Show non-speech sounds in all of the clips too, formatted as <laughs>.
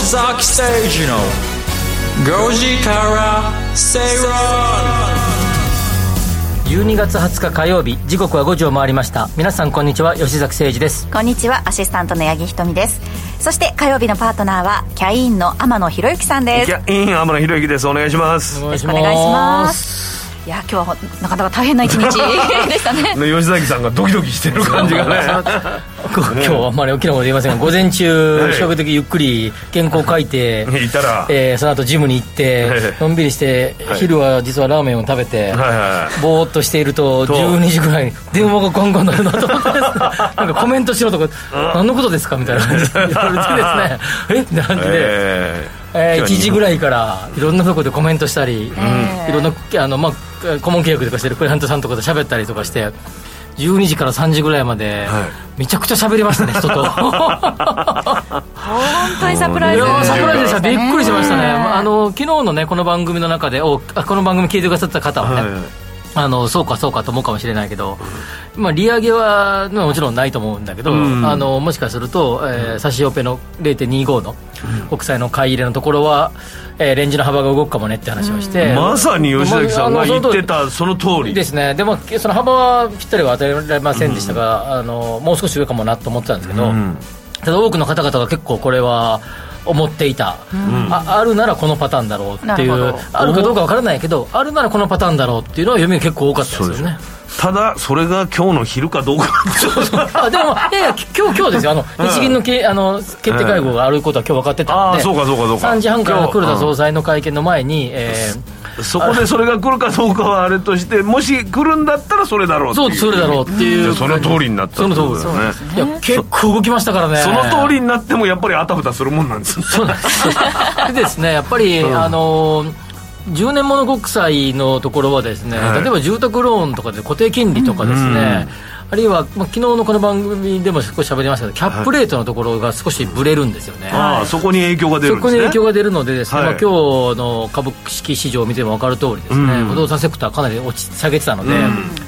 吉崎誠二の5時から正論12月20日火曜日時刻は5時を回りました。皆さんこんにちは吉崎誠二です。こんにちはアシスタントの八木ひとみです。そして火曜日のパートナーはキャインの天野博之さんです。キャイン天野博之です。お願いします。お願いしお願いしますいや今日はなかなか大変な一日 <laughs> でしたね。<laughs> 吉崎さんがドキドキしてる感じがね。今日はあんまり大きなこと言いませんが午前中比較的ゆっくり原稿書いていたら、えー、その後ジムに行ってのんびりして昼は実はラーメンを食べて、ぼーっとしていると12時ぐらいに電話がガンガン鳴るなと思ってなんかコメントしろとか何のことですかみたいな。感じで言われてですね。<laughs> え？って感じで、えー。えー、1時ぐらいからいろんなところでコメントしたり、いろんなあの、まあ、顧問契約とかしてるクライアントさんとかで喋ったりとかして12時から3時ぐらいまで、めちゃくちゃ喋りましたね人と。本当にサプライズでサプライズでした。びっくりしましたね。あの昨日のねこの番組の中でおこの番組聞いてくださった方はね、あのそうかそうかと思うかもしれないけど、まあ、利上げはもちろんないと思うんだけど、うん、あのもしかすると、えー、差しオペの0.25の国債の買い入れのところは、えー、レンジの幅が動くかもねって話をして、まさに吉崎さんが言ってたその通り。ですね。でもその幅はぴったりは与えられませんでしたが、うん、あのもう少し上かもなと思ってたんですけど、うん、ただ多くの方々が結構これは思っていた、うん、ああるならこのパターンだろうっていう。あるかどうか分からないけどあるならこのパターンだろうっていうのは読みが結構多かったですよね。ただそれが今日の昼かどうか。そうそう。あでもいやいや今日今日ですよ。あの日銀のけあの決定会合があることは今日分かってたので、あそうかそうかそうか。3時半から黒田総裁の会見の前に、えーそこでそれが来るかどうかはあれとしてもし来るんだったらそれだろうそうそれだろうっていう。その通りになったその通りだね。いや結構動きましたからね。その通りになってもやっぱりあたふたするもんなんです。そうでですね。やっぱり、うん、あの10年物国債のところはですね、はい、例えば住宅ローンとかで固定金利とかですね、うんあるいは、まあ、昨日のこの番組でも少し喋りましたけどキャップレートのところが少しぶれるんですよね、はい、あそこに影響が出るんです、ね、そこに影響が出るのでですね、はい、まあ、今日の株式市場を見ても分かる通りですね、うん、不動産セクターかなり落ち下げてたので、うん、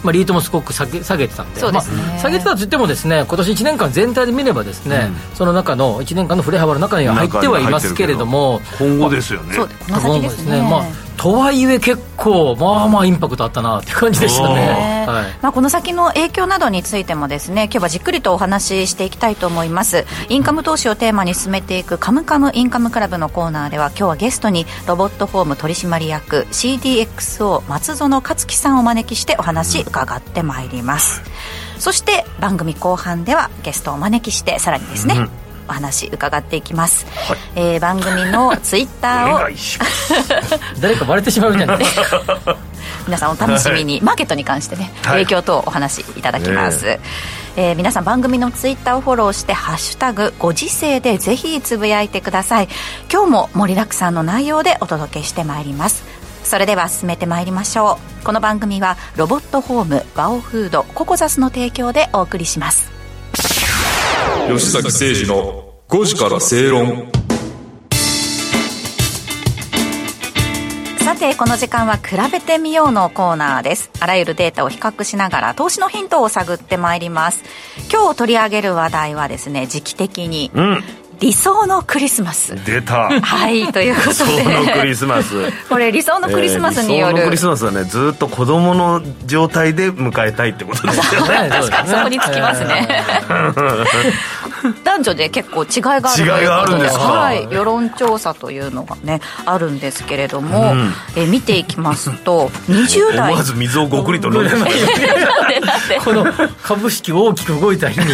まあ、リートもすごく下げ下げてたんでそうですね、まあ、下げてたといってもですね今年1年間全体で見ればですね、うん、その中の1年間の振れ幅の中には入ってはいますけれども今後ですよね、そうこの先ですね、まあとはいえ結構まあまあインパクトあったなって感じでしたね、はい、まあ、この先の影響などについてもですね今日はじっくりとお話ししていきたいと思います。インカム投資をテーマに進めていくカムカムインカムクラブのコーナーでは今日はゲストにロボットフォーム取締役 CDXO 松園克樹さんをお招きしてお話伺ってまいります。そして番組後半ではゲストをお招きしてさらにですね、うんお話伺っていきます、はい、えー、番組のツイッターを <laughs> 誰かバレてしまうじゃない。ですか皆さんお楽しみに、はい、マーケットに関してね、影響等お話しいただきます、え。ーえー、皆さん番組のツイッターをフォローして「ハッシュタグご時世」でぜひつぶやいてください。今日も盛りだくさんの内容でお届けしてまいります。それでは進めてまいりましょう。この番組はロボットホームバオフードココザスの提供でお送りします吉崎誠二の5時から正論。さてこの時間は比べてみようのコーナーです。あらゆるデータを比較しながら投資のヒントを探ってまいります。今日取り上げる話題はですね時期的に、うん理想のクリスマス。出た。はいということで。理想のクリスマス。これ理想のクリスマスによる、えー、理想のクリスマスはねずっと子供の状態で迎えたいってことですよね。<laughs> そこにつきますね。<laughs> 男女で結構違いがある違いがあるんですか？はい世論調査というのがねあるんですけれども、うん、え見ていきますと20代。思わず水をごくりと飲んで <laughs> この株式大きく動いた日に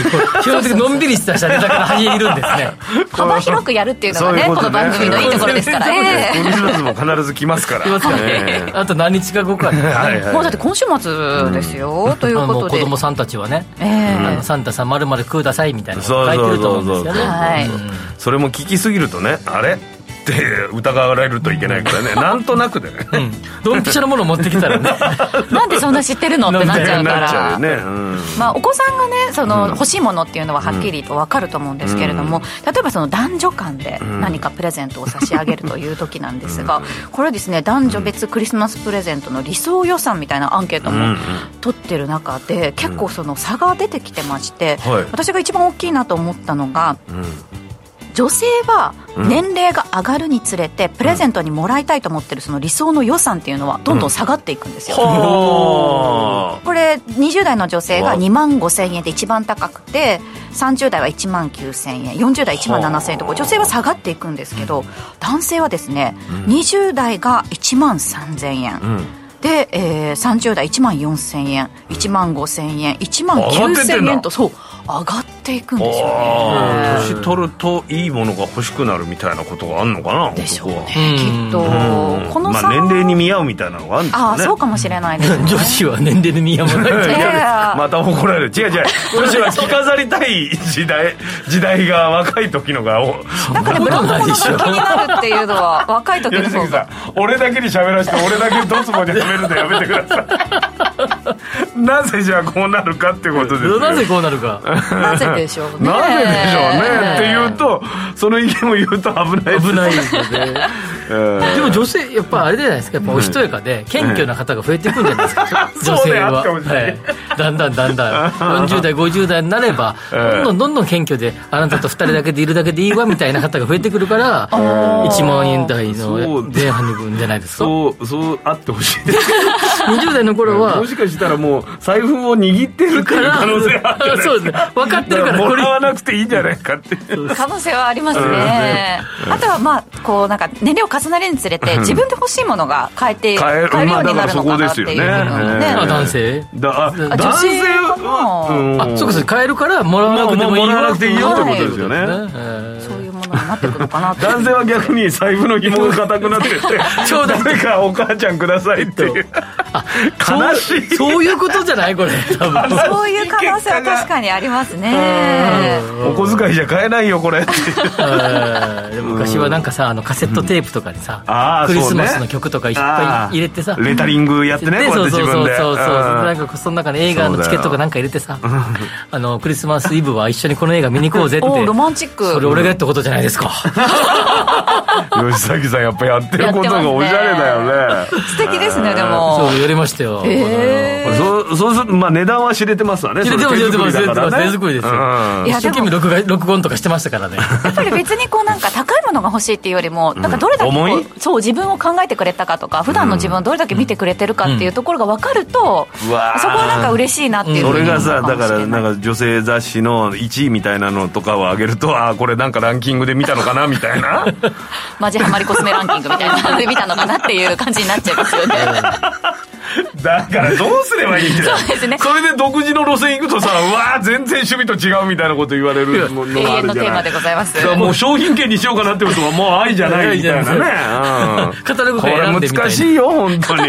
基本的にのんびりしたネタから入るんですね <laughs> 幅広くやるっていうのがねこの番組のいいところですから。ねクリスマスも必ず来ますから。来ますね。あと何日か後かもうだって今週末ですよ。ということで。子供さんたちはねサンタさんまるまるくださいみたいな書いてると思うんですよねそれも聞きすぎるとねあれ？って疑われるといけないからね。<laughs> なんとなくで。ね、うん、ドンピシャなもの持ってきたらね。<laughs> なんでそんな知ってるの？ってなっちゃうから。ね、うん、まあ、お子さんがねその欲しいものっていうのははっきりと分かると思うんですけれども、例えばその男女間で何かプレゼントを差し上げるという時なんですが、これですね男女別クリスマスプレゼントの理想予算みたいなアンケートも取ってる中で結構その差が出てきてまして、私が一番大きいなと思ったのが、女性は年齢が上がるにつれて、プレゼントにもらいたいと思ってるその理想の予算っていうのはどんどん下がっていくんですよ、うん、これ20代の女性が2万5000円で一番高くて30代は1万9000円40代1万7000円と女性は下がっていくんですけど男性はですね、うん、20代が1万3000円、うん。で、えー、30代1万4000円1万5000円1万9000円とそう上がっていくんですよね。年取るといいものが欲しくなるみたいなことがあるのかなでしょうね。きっと。この、まあ、年齢に見合うみたいなのがあるんですかね。あそうかもしれないです、ね、女子は年齢に見合わないまた怒られる。違う違う。<laughs> 女子は着飾りたい時代時代が若い時のがなんかねブランド物が気になるっていうのは若い時の方が。俺だけに喋らせて俺だけドツボにはめるのやめてくださいなぜじゃあこうなるかってことですなぜこうなるか。なぜでしょうね。なぜでしょうね。っていうとその意見を言うと危ない危ないですよねでも女性やっぱあれじゃないですか。やっぱおしとやかで謙虚な方が増えていくんじゃないですか。<laughs> 女性は、はい、だんだんだんだん。40代50代になればどんどんどんどん謙虚であなたと2人だけでいるだけでいいわみたいな方が増えてくるから1万円台の前半に行くんじゃないですか。そうそうあってほしいです。<laughs> 20代の頃はもしかしたらもう財布を握ってるから可能性ある。そうです。ね分かってるからもらわなくていいんじゃないかって可能性はありますね。あとはまあこうなんか年齢を重ねるにつれて自分で欲しいものが変えて買える。ようになるのかなっていう。ね。男性？だ女性はあそうかそう買えるからもらわなくてもいいもらわなくていいよってことですよね。そういになってくかな男性は逆に財布の紐が硬くなって <laughs> て誰かお母ちゃんくださいっていう。悲しい。そういうことじゃないこれ。多分そういう可能性は確かにありますね。お小遣いじゃ買えないよこれ。って昔はなんかさあのカセットテープとかにさ、クリスマスの曲とかいっぱい入れてさレタリングやってねそうそうそうそうなんかその中に映画のチケットかなんか入れてさあのクリスマスイブは一緒にこの映画見に行こうぜってロマンチックそれ俺がやったことじゃないですか？<laughs> 吉崎さんやっぱやってることがおしゃれだよね。素敵ですねでも。そうやりましたよそうそうするとまあ値段は知れてますわね知れてます知れてます手作りですよ。一生懸命録画録音とかしてましたからね。<laughs> やっぱり別にこうなんか高いものが欲しいっていうよりもなんかどれだけそう自分を考えてくれたかとか普段の自分をどれだけ見てくれてるかっていうところが分かるとそこはなんか嬉しいなっていうそれがさだからなんか女性雑誌の1位みたいなのとかを上げるとああこれなんかランキングで見たのかなみたいな。<laughs> マジハマりコスメランキングみたいな。<laughs> ので見たのかなっていう感じになっちゃいますよね。だからどうすればいいんだよそうですね。それで独自の路線行くとさ <laughs> うわ全然趣味と違うみたいなこと言われるの永遠のテーマでございます。もう商品券にしようかなってことはもう愛じゃないみたいなね、<laughs> カタログこれ難しいよ本当に。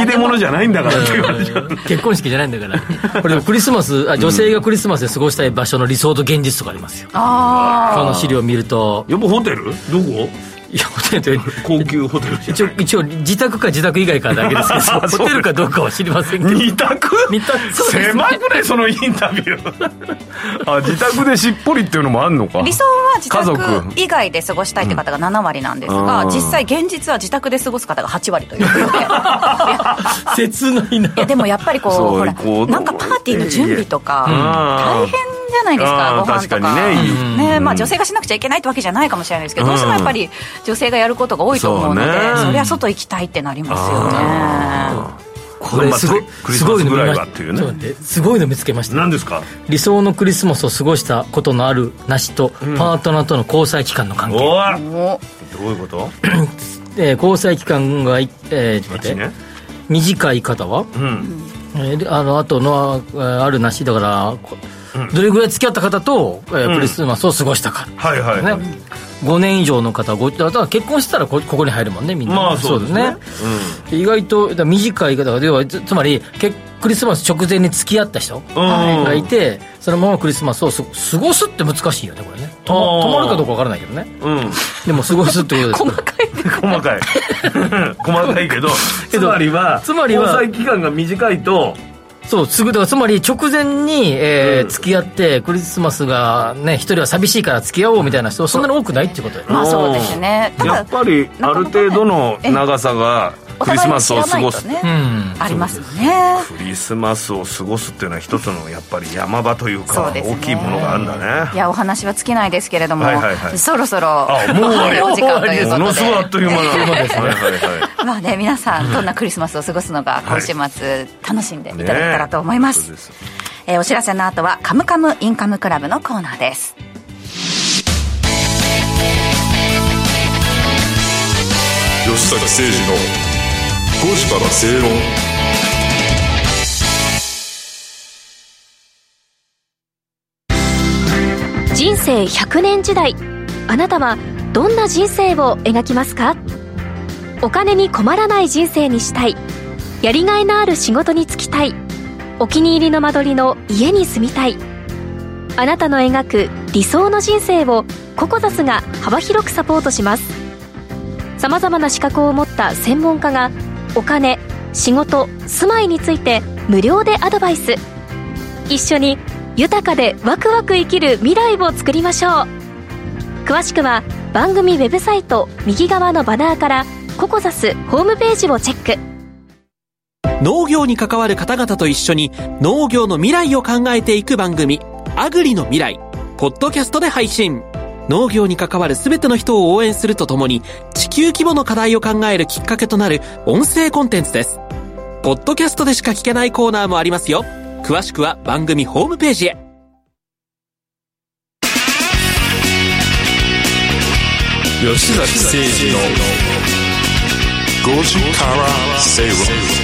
引き出物じゃないんだからって言われちゃう結婚式じゃないんだから。これクリスマスあ女性がクリスマスで過ごしたい場所の理想と現実とかありますよ。ああこの資料を見ると。やっぱホテル？どこ？いやホテル高級ホテル一応一応自宅か自宅以外かだけですけど <laughs> ホテルかどうかは知りませんけど。二択？二択狭くない？そのインタビュー。<laughs> あ自宅でしっぽりっていうのもあんのか？理想は自宅以外で過ごしたいって方が7割なんですが、うん、実際現実は自宅で過ごす方が8割ということで。<laughs> 切ないな。いやでもやっぱりこうほらなんかパーティーの準備とか大変じゃないですかご飯とか。ね。ね、まあ、女性がしなくちゃいけないってわけじゃないかもしれないですけど、どうしてもやっぱり女性がやることが多いと思うのでそりゃ外行きたいってなりますよね。これすごいすごいの見ますごいの見つけました。何ですか？理想のクリスマスを過ごしたことのあるなしと、パートナーとの交際期間の関係。どういうこと？<coughs> え交際期間が、えー、ちょっと待って、短い方は、うん。えー、あのあとのあるなしだからどれぐらい付き合った方と、えー、クリスマスを過ごしたか、はいはい、ね、5年以上の方ご結婚したらここに入るもんねみんな、まあ、そうですね。うん、意外と短い方要はつまり結クリスマス直前に付き合った人がいて、そのままクリスマスを過ごすって難しいよねこれね。泊まるかどうかわからないけどね、うん、でも過ごすってことです。細かい細かい。<laughs> 細かいけどつまりはつまりは交際期間が短いとそうすぐだからつまり直前に、えー、うん、付き合ってクリスマスがね一人は寂しいから付き合おうみたいな人そんなに多くないっていうことまあそうですね。やっぱりある程度の長さがクリスマスを過ごす、ね、ありますよね。クリスマスを過ごすっていうのは一つのやっぱり山場というか大きいものがあるんだね。いやお話は尽きないですけれども、はいはいはい、そろそろもうお時間ということで。ものすごいあっという間なですね。まあね皆さんどんなクリスマスを過ごすのか今週末楽しんでいただけたらと思います、ね、えー、お知らせの後は「カムカムインカムクラブ」のコーナーです。吉坂誠二の5時から正論。人生100年時代あなたはどんな人生を描きますか？お金に困らない人生にしたい。やりがいのある仕事に就きたい。お気に入りの間取りの家に住みたい。あなたの描く理想の人生をココザスが幅広くサポートします。さまざまな資格を持った専門家がお金仕事住まいについて無料でアドバイス。一緒に豊かでワクワク生きる未来を作りましょう。詳しくは番組ウェブサイト右側のバナーからココザスホームページをチェック。農業に関わる方々と一緒に農業の未来を考えていく番組「アグリの未来」ポッドキャストで配信。農業に関わる全ての人を応援するとともに、地球規模の課題を考えるきっかけとなる音声コンテンツです。ポッドキャストでしか聞けないコーナーもありますよ。詳しくは番組ホームページへ。吉崎誠二の5時から正論。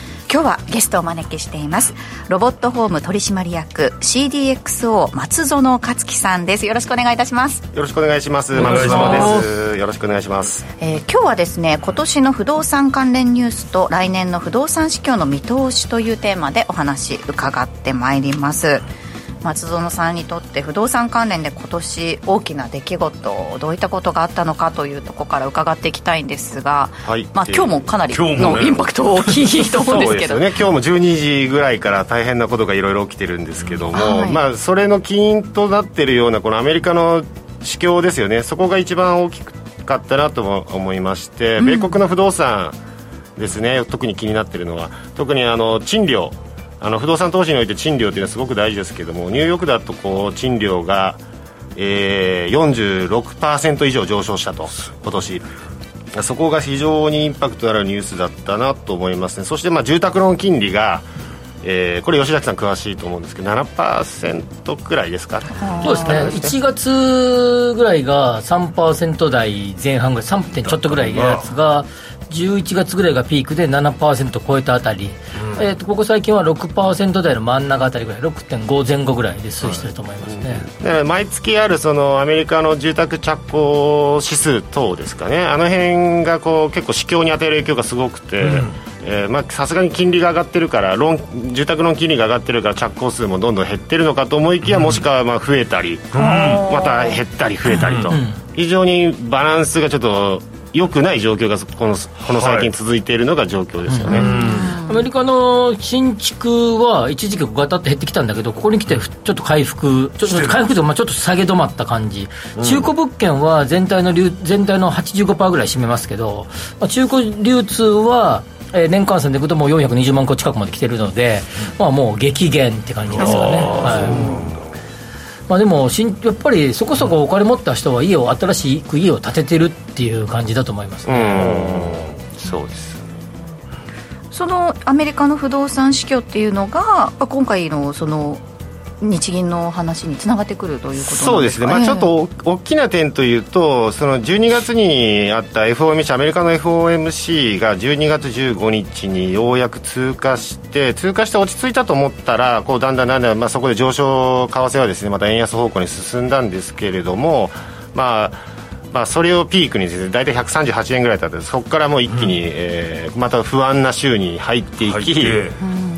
今日はゲストをお招きしています。ロボットホーム取締役 CDXO 松園克樹さんです。よろしくお願いいたします。よろしくお願いします。松園です。よろしくお願いします、えー、今日はですね今年の不動産関連ニュースと来年の不動産市況の見通しというテーマでお話伺ってまいります松園さんにとって不動産関連で今年大きな出来事どういったことがあったのかというところから伺っていきたいんですが、はい。まあ、今日もかなりのインパクト大きいと思うんですけど、ね、今日も12時ぐらいから大変なことがいろいろ起きてるんですけども、はい、まあ、それの起因となっているようなこのアメリカの市況ですよね。そこが一番大きかったなと思いまして、うん、米国の不動産ですね。特に気になっているのは。特にあの賃料あの不動産投資において賃料というのはすごく大事ですけどもニューヨークだとこう賃料が、えー、46%以上上昇したと今年。そこが非常にインパクトのあるニュースだったなと思いますね。そしてまあ住宅ローン金利がえー、これ吉崎さん詳しいと思うんですけど7%くらいですかそうですね。1月ぐらいが3%台前半ぐらい3点ちょっとぐらいのやつが11月ぐらいがピークで7%超えたあたり、うん、えー、とここ最近は6%台の真ん中あたりぐらい6.5前後ぐらいで推移してると思いますね、うん、毎月あるそのアメリカの住宅着工指数等ですかね。あの辺がこう結構市況に与える影響がすごくて、さすがに金利が上がってるからローン住宅ローン金利が上がってるから着工数もどんどん減ってるのかと思いきや、もしくはまあ増えたり、また減ったり増えたりと、非常にバランスがちょっと良くない状況がこのこの最近続いているのが状況ですよね、はい、アメリカの新築は一時期小型って減ってきたんだけどここに来てちょっと回復ちょっと回復とまあちょっと下げ止まった感じ、うん、中古物件は全体の流全体の85%ぐらい占めますけど、まあ、中古流通はえー、年間算でいくともう420万個近くまで来てるので、まあ、もう激減って感じですよね。はいまあ、でもしんやっぱりそこそこお金持った人は家を新しく家を建ててるっていう感じだと思います、ね、そうです。そのアメリカの不動産市況っていうのが今回のその日銀の話につながってくるということそうですね、まあ、ちょっと大きな点というと、その12月にあった FOMC、アメリカの FOMC が12月15日にようやく通過して、通過して落ち着いたと思ったら、こうだんだんだんだん、まあ、そこで上昇、為替はですねまた円安方向に進んだんですけれども、まあ、まあ、それをピークにですね大体138円ぐらいだったんですそこからもう一気に、うん、えー、また不安な週に入っていき、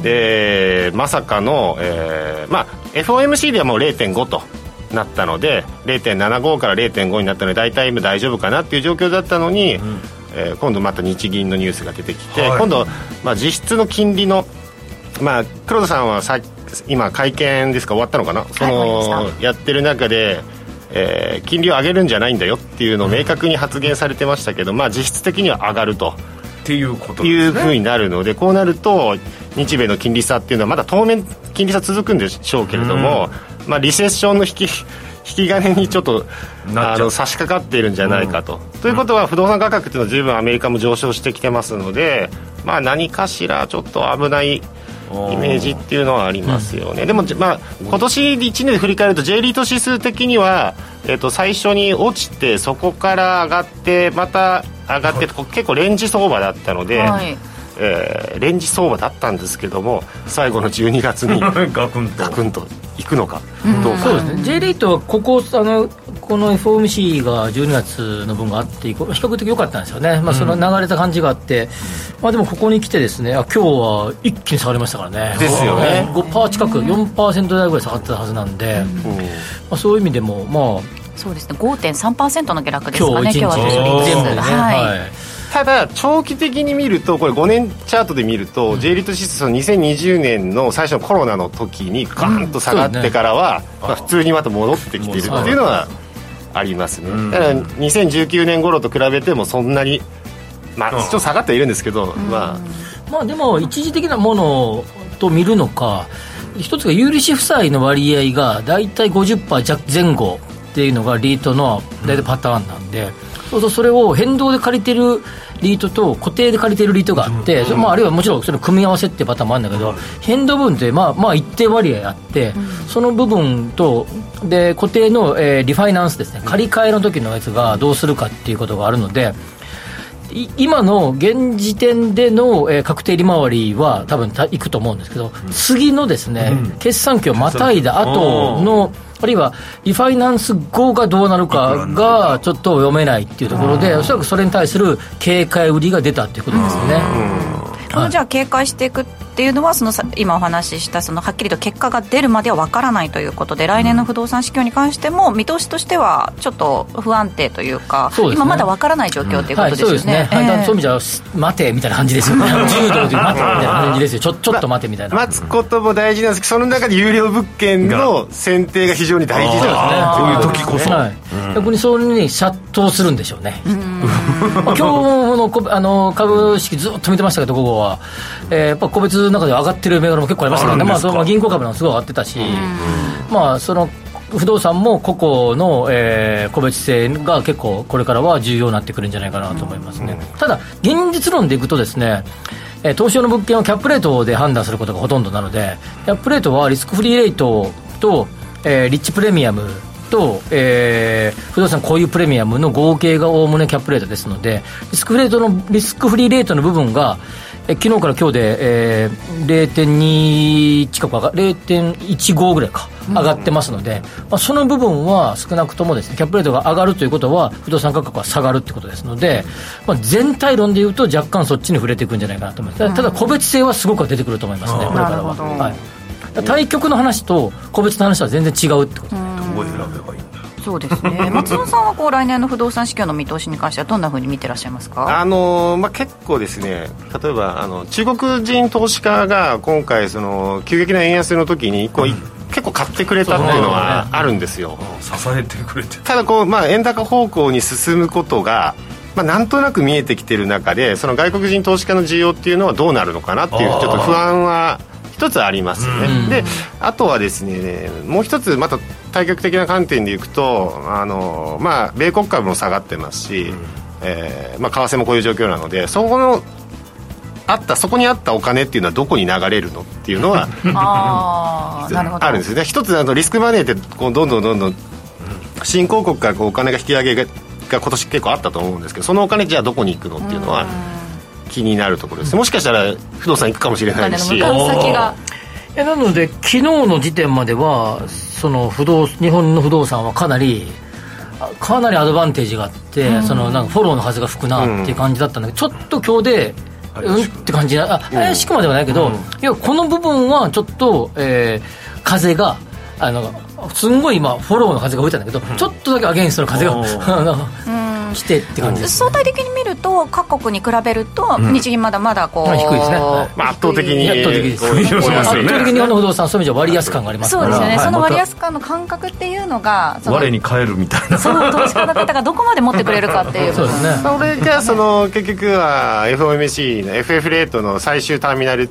でまさかの、えーまあ、FOMC ではもう0.5となったので0.75から0.5になったので大体今大丈夫かなっていう状況だったのに、うん、えー、今度また日銀のニュースが出てきて、はい、今度、まあ、実質の金利の、まあ、黒田さんはさ今会見ですか終わったのかな、そのやってる中で、えー、金利を上げるんじゃないんだよっていうのを明確に発言されてましたけど、まあ、実質的には上がると。っていうこというふうになるのでこうなると日米の金利差っていうのはまだ当面金利差続くんでしょうけれども、まあ、リセッションの引き <laughs> 引き金にちょっとあの差し掛かっているんじゃないかと。うん、ということは不動産価格っていうのは十分アメリカも上昇してきてますので、まあ、何かしらちょっと危ないイメージっていうのはありますよね、うん、でも、まあ、今年1年で振り返ると J リート指数的には、えー、と最初に落ちてそこから上がってまた上がって結構レンジ相場だったので、はいえー、レンジ相場だったんですけども最後の12月に <laughs> ガクンと。ガクンといくのかどうか、そうですね。J リートはここあのこの FOMC が12月の分があって比較的良かったんですよね、まあ、その流れた感じがあって、うん、まあ、でもここに来てですねあ今日は一気に下がりましたからね。ですよね。5%近く4%台ぐらい下がってたはずなんで、うん、まあ、そういう意味でもまあそうですね。5.3%の下落ですかね今日は全部でね、はい、ただ長期的に見るとこれ5年チャートで見ると、うん、J リート指数2020年の最初のコロナの時にガーンと下がってからは、うん。ね、まあ、普通にまた戻ってきてるっていうのはありますね、うん、だから2019年頃と比べてもそんなにまあちょっと下がってはいるんですけど、まあ。まあでも一時的なものと見るのか一つが有利子負債の割合が大体50%前後っていうのがリートの大体パターンなんで、そうそうそれを変動で借りてるリートと固定で借りてるリートがあって、まあ、あるいはもちろんその組み合わせってパターンもあるんだけど、変動分ってまあまあ一定割合あって、その部分とで固定の、えー、リファイナンスですね。借り換えの時のやつがどうするかっていうことがあるので。今の現時点での、えー、確定利回りは多分たいくと思うんですけど、次のですね、決算期をまたいだ後の、あるいはリファイナンス後がどうなるかがちょっと読めないっていうところで、おそらくそれに対する警戒売りが出たっていうことですよね。このじゃあ警戒していくっていうのはその今お話ししたそのはっきりと結果が出るまでは分からないということで来年の不動産市況に関しても見通しとしてはちょっと不安定というか、ね、今まだ分からない状況ということですよね、そうですね、えー、そういう意味じゃ待てみたいな感じですよね。柔道で待てみたいな感じですよ。ちょちょっと待てみたいな、待つことも大事なんですけどその中で有料物件の選定が非常に大事なんですね。そういう時こそ、はい。逆にそれに殺到するんでしょうね、<laughs> 今日のあの株式ずっと見てましたけど午後は、えー、やっぱ個別の中で上がってる銘柄も結構ありましたからね、まあ、その銀行株もすごい上がってたし、まあ、その不動産も個々の、えー、個別性が結構これからは重要になってくるんじゃないかなと思いますね、ただ現実論でいくとですねえー、投資用の物件はキャップレートで判断することがほとんどなのでキャップレートはリスクフリーレートと、えー、リッチプレミアムと、えー、不動産こういうプレミアムの合計がおおむねキャップレートですのでリスクフレートのリスクフリーレートの部分がえ昨日から今日で、えー、0.2近く上が0.15ぐらいか上がってますので、まあ、その部分は少なくともですねキャップレートが上がるということは不動産価格は下がるということですので、まあ、全体論でいうと若干そっちに触れていくんじゃないかなと思います。ただ個別性はすごく出てくると思いますねこれからは、はい、対局の話と個別の話は全然違うってこと。です、どこ選べばいいそうですね。<laughs> 松野さんはこう来年の不動産市況の見通しに関してはどんなふうに見てらっしゃいますか？あの、まあ、結構ですね。例えばあの中国人投資家が今回その急激な円安の時にこう、うん、結構買ってくれたっていうのはあるんですよ、支えてくれて。ただこう、まあ、円高方向に進むことがまあ、なんとなく見えてきてる中でその外国人投資家の需要っていうのはどうなるのかなっていうちょっと不安は一つありますよね、うん、であとはですねもう一つまた対極的な観点でいくとあの、まあ、米国株も下がってますし、うん、えー、まあ、為替もこういう状況なのでそこのあったそこにあったお金っていうのはどこに流れるのっていうのは <laughs> あ <laughs> あるんですね。一つあのリスクマネーってこうどんどんどんどん新興国からこうお金が引き上げが今年結構あったと思うんですけどそのお金じゃあどこに行くのっていうのは気になるところです。もしかしたら不動産行くかもしれないですし先が。なので昨日の時点まではその不動日本の不動産はかなりかなりアドバンテージがあって、うん、そのなんかフォローの風が吹くなっていう感じだったんだけど、ちょっと今日でうんって感じあ怪しくまではないけど、いやこの部分はちょっと、えー、風があのすんごい今フォローの風が吹いたんだけど、ちょっとだけアゲンストの風が <laughs> 来てって感じです、相対的に見ると各国に比べると、日銀まだまだこう、低いですね、まあ、圧倒的に圧倒的です圧倒的に日本の不動産そういう意味じゃ割安感がありますから。そうですよね、その割安感の感覚っていうのが我に返るみたいな。その投資家の方がどこまで持ってくれるかっていう。そうですね。それがその結局は FOMC の FF レートの最終ターミナル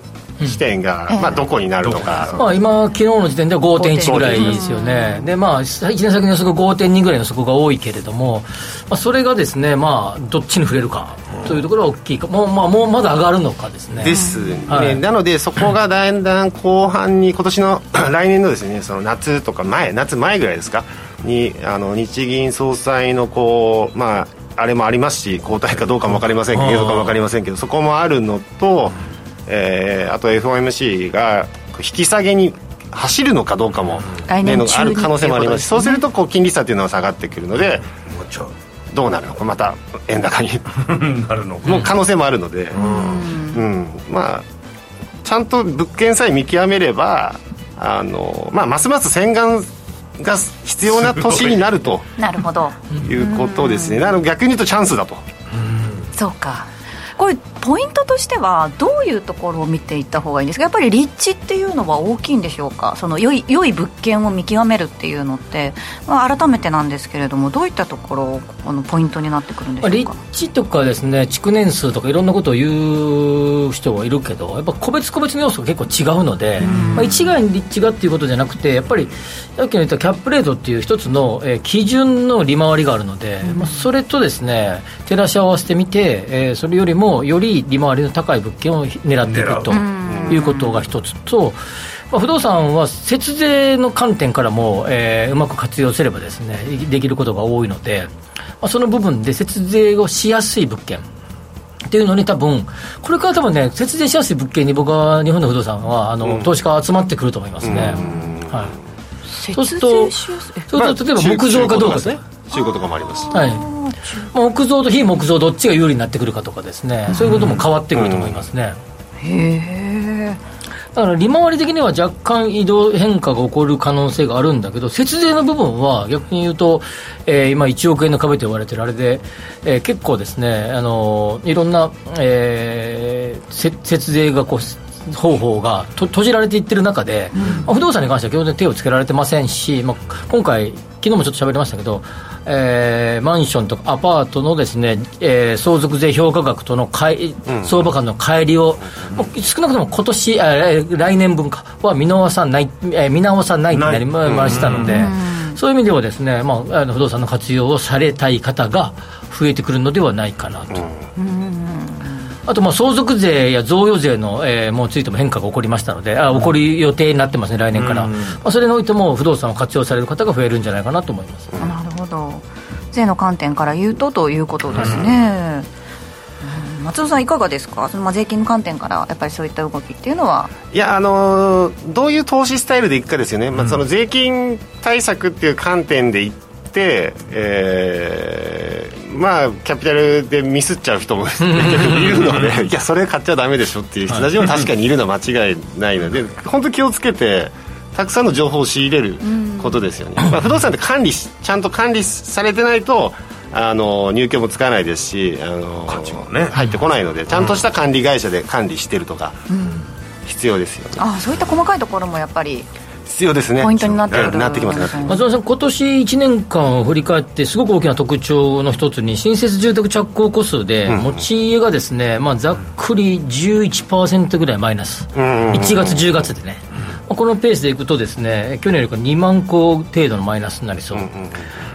地点が、まあ、どこになるのか、まあ、今、昨日の時点では5.1ぐらいですよね、でまあ、1年先の予測5.2ぐらいの底が多いけれども、まあ、それがですね、まあ、どっちに触れるかというところは大きいか、もう,、まあ、もうまだ上がるのかですね。ですね、はい、なので、そこがだんだん後半に、<laughs> 今年の <clears throat> 来年のですねその夏とか前、夏前ぐらいですか、にあの日銀総裁のこう、まあ、あれもありますし、交代かどうかも分かりませんけど、かも分かりませんけど、そこもあるのと、えー、あと FOMC が引き下げに走るのかどうかも、来年ある可能性もあります。し、そうするとこう金利差というのは下がってくるので、どうなるのか、また円高に。なるのの可能性もあるので、うん。まあ、ちゃんと物件さえ見極めれば、あのまあ、ますます洗顔が必要な年になると。<laughs> なるほど。いうことですね、なの逆に言うとチャンスだと。そうかこれポイントとしてはどういうところを見ていった方がいいんですか？やっぱり立地っていうのは大きいんでしょうか？その良い良い物件を見極めるっていうのって、まあ、改めてなんですけれどもどういったところこのポイントになってくるんでしょうか？立地とかですね築年数とかいろんなことを言う人はいるけどやっぱ個別個別の要素が結構違うので、まあ、一概に立地がっていうことじゃなくてやっぱりさっきの言ったキャップレートっていう一つの、えー、基準の利回りがあるので、まあ、それとですね照らし合わせてみて、えー、それよりもより利回りの高い物件を狙っていくということが一つと、まあ、不動産は節税の観点からも、えー、うまく活用すればですねできることが多いので、まあ、その部分で節税をしやすい物件っていうのに多分これから多分ね節税しやすい物件に僕は日本の不動産はあの、うん、投資家集まってくると思いますね、はい。そうするとそうすると例えば木造かどうかですね中古とかもあります。はい。木造と非木造どっちが有利になってくるかとかですね、そういうことも変わってくると思いますね、へえ。だから利回り的には若干移動変化が起こる可能性があるんだけど、節税の部分は逆に言うと、えー、今、1億円の壁と言われてるあれで、えー、結構ですね、あのいろんな、えー、節税がこう方法がと閉じられていってる中で、うん、まあ、不動産に関しては基本的に手をつけられてませんし、まあ、今回、昨日もちょっと喋りましたけど、えー、マンションとかアパートのですね、えー、相続税評価額とのい、相場間の乖離を、うん、少なくとも今年あ来年分かは見直さない、えー、見直さないとなりましたので、そういう意味ではですね、まあ、あの不動産の活用をされたい方が増えてくるのではないかなと。あとまあ相続税や贈与税の、えー、もうついても変化が起こりましたので、あ起こる予定になってますね、来年から、まあ、それにおいても不動産を活用される方が増えるんじゃないかなと思います、なるほど、税の観点から言うとということですね。松尾さん、いかがですか、そのまあ税金の観点から、やっぱりそういった動きっていうのは。いや、あのー、どういう投資スタイルでいくかですよね、まあ、その税金対策っていう観点でいって、えー、まあキャピタルでミスっちゃう人も <laughs> いるので <laughs> いやそれ買っちゃだめでしょっていう人たちも確かにいるのは間違いないので <laughs> 本当気をつけてたくさんの情報を仕入れることですよね、まあ、不動産って管理ちゃんと管理されてないとあの入居もつかないですしあの、ね、入ってこないのでちゃんとした管理会社で管理してるとか、必要ですよね、あそういった細かいところもやっぱり必要ですね。ポイントになってくるなってきます松尾さん今年1年間を振り返ってすごく大きな特徴の一つに新設住宅着工戸数で持ち家がですね、まあ、ざっくり11%ぐらいマイナス、1月10月でね、このペースでいくとですね去年よりか2万戸程度のマイナスになりそう、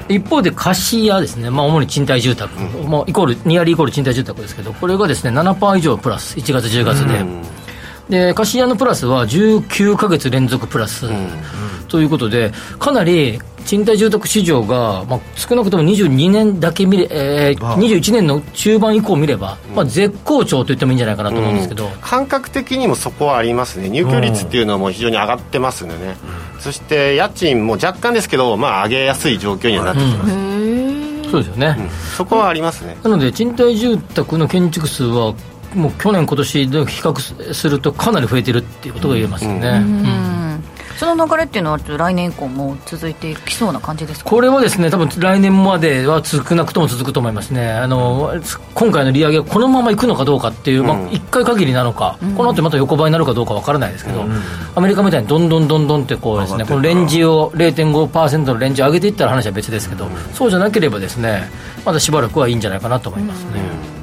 一方で貸家ですね、まあ、主に賃貸住宅、もうイコールニアリーイコール賃貸住宅ですけどこれがですね7%以上プラス。1月10月で。で貸家のプラスは19か月連続プラス、ということで、かなり賃貸住宅市場が、まあ、少なくとも22年だけ見れ、えー、21年の中盤以降見れば、まあ、絶好調と言ってもいいんじゃないかなと思うんですけど、うん、感覚的にもそこはありますね、入居率っていうのはもう非常に上がってますんでね、うん、そして家賃も若干ですけど、まあ、上げやすい状況にはなってきます。うん、そうですよね、そこはありますね。なので賃貸住宅の建築数はもう去年、今年で比較するとかなり増えてるっていうことが言えますよね。その流れっていうのは来年以降も続いていきそうな感じですか？これはですね多分来年までは少なくとも続くと思いますね。あの今回の利上げこのままいくのかどうかっていう、まあ、1回限りなのか、この後また横ばいになるかどうかわからないですけど、アメリカみたいにどんどんどんどんってこうですねこのレンジを0.5%のレンジを上げていったら話は別ですけど、そうじゃなければですねまだしばらくはいいんじゃないかなと思いますね。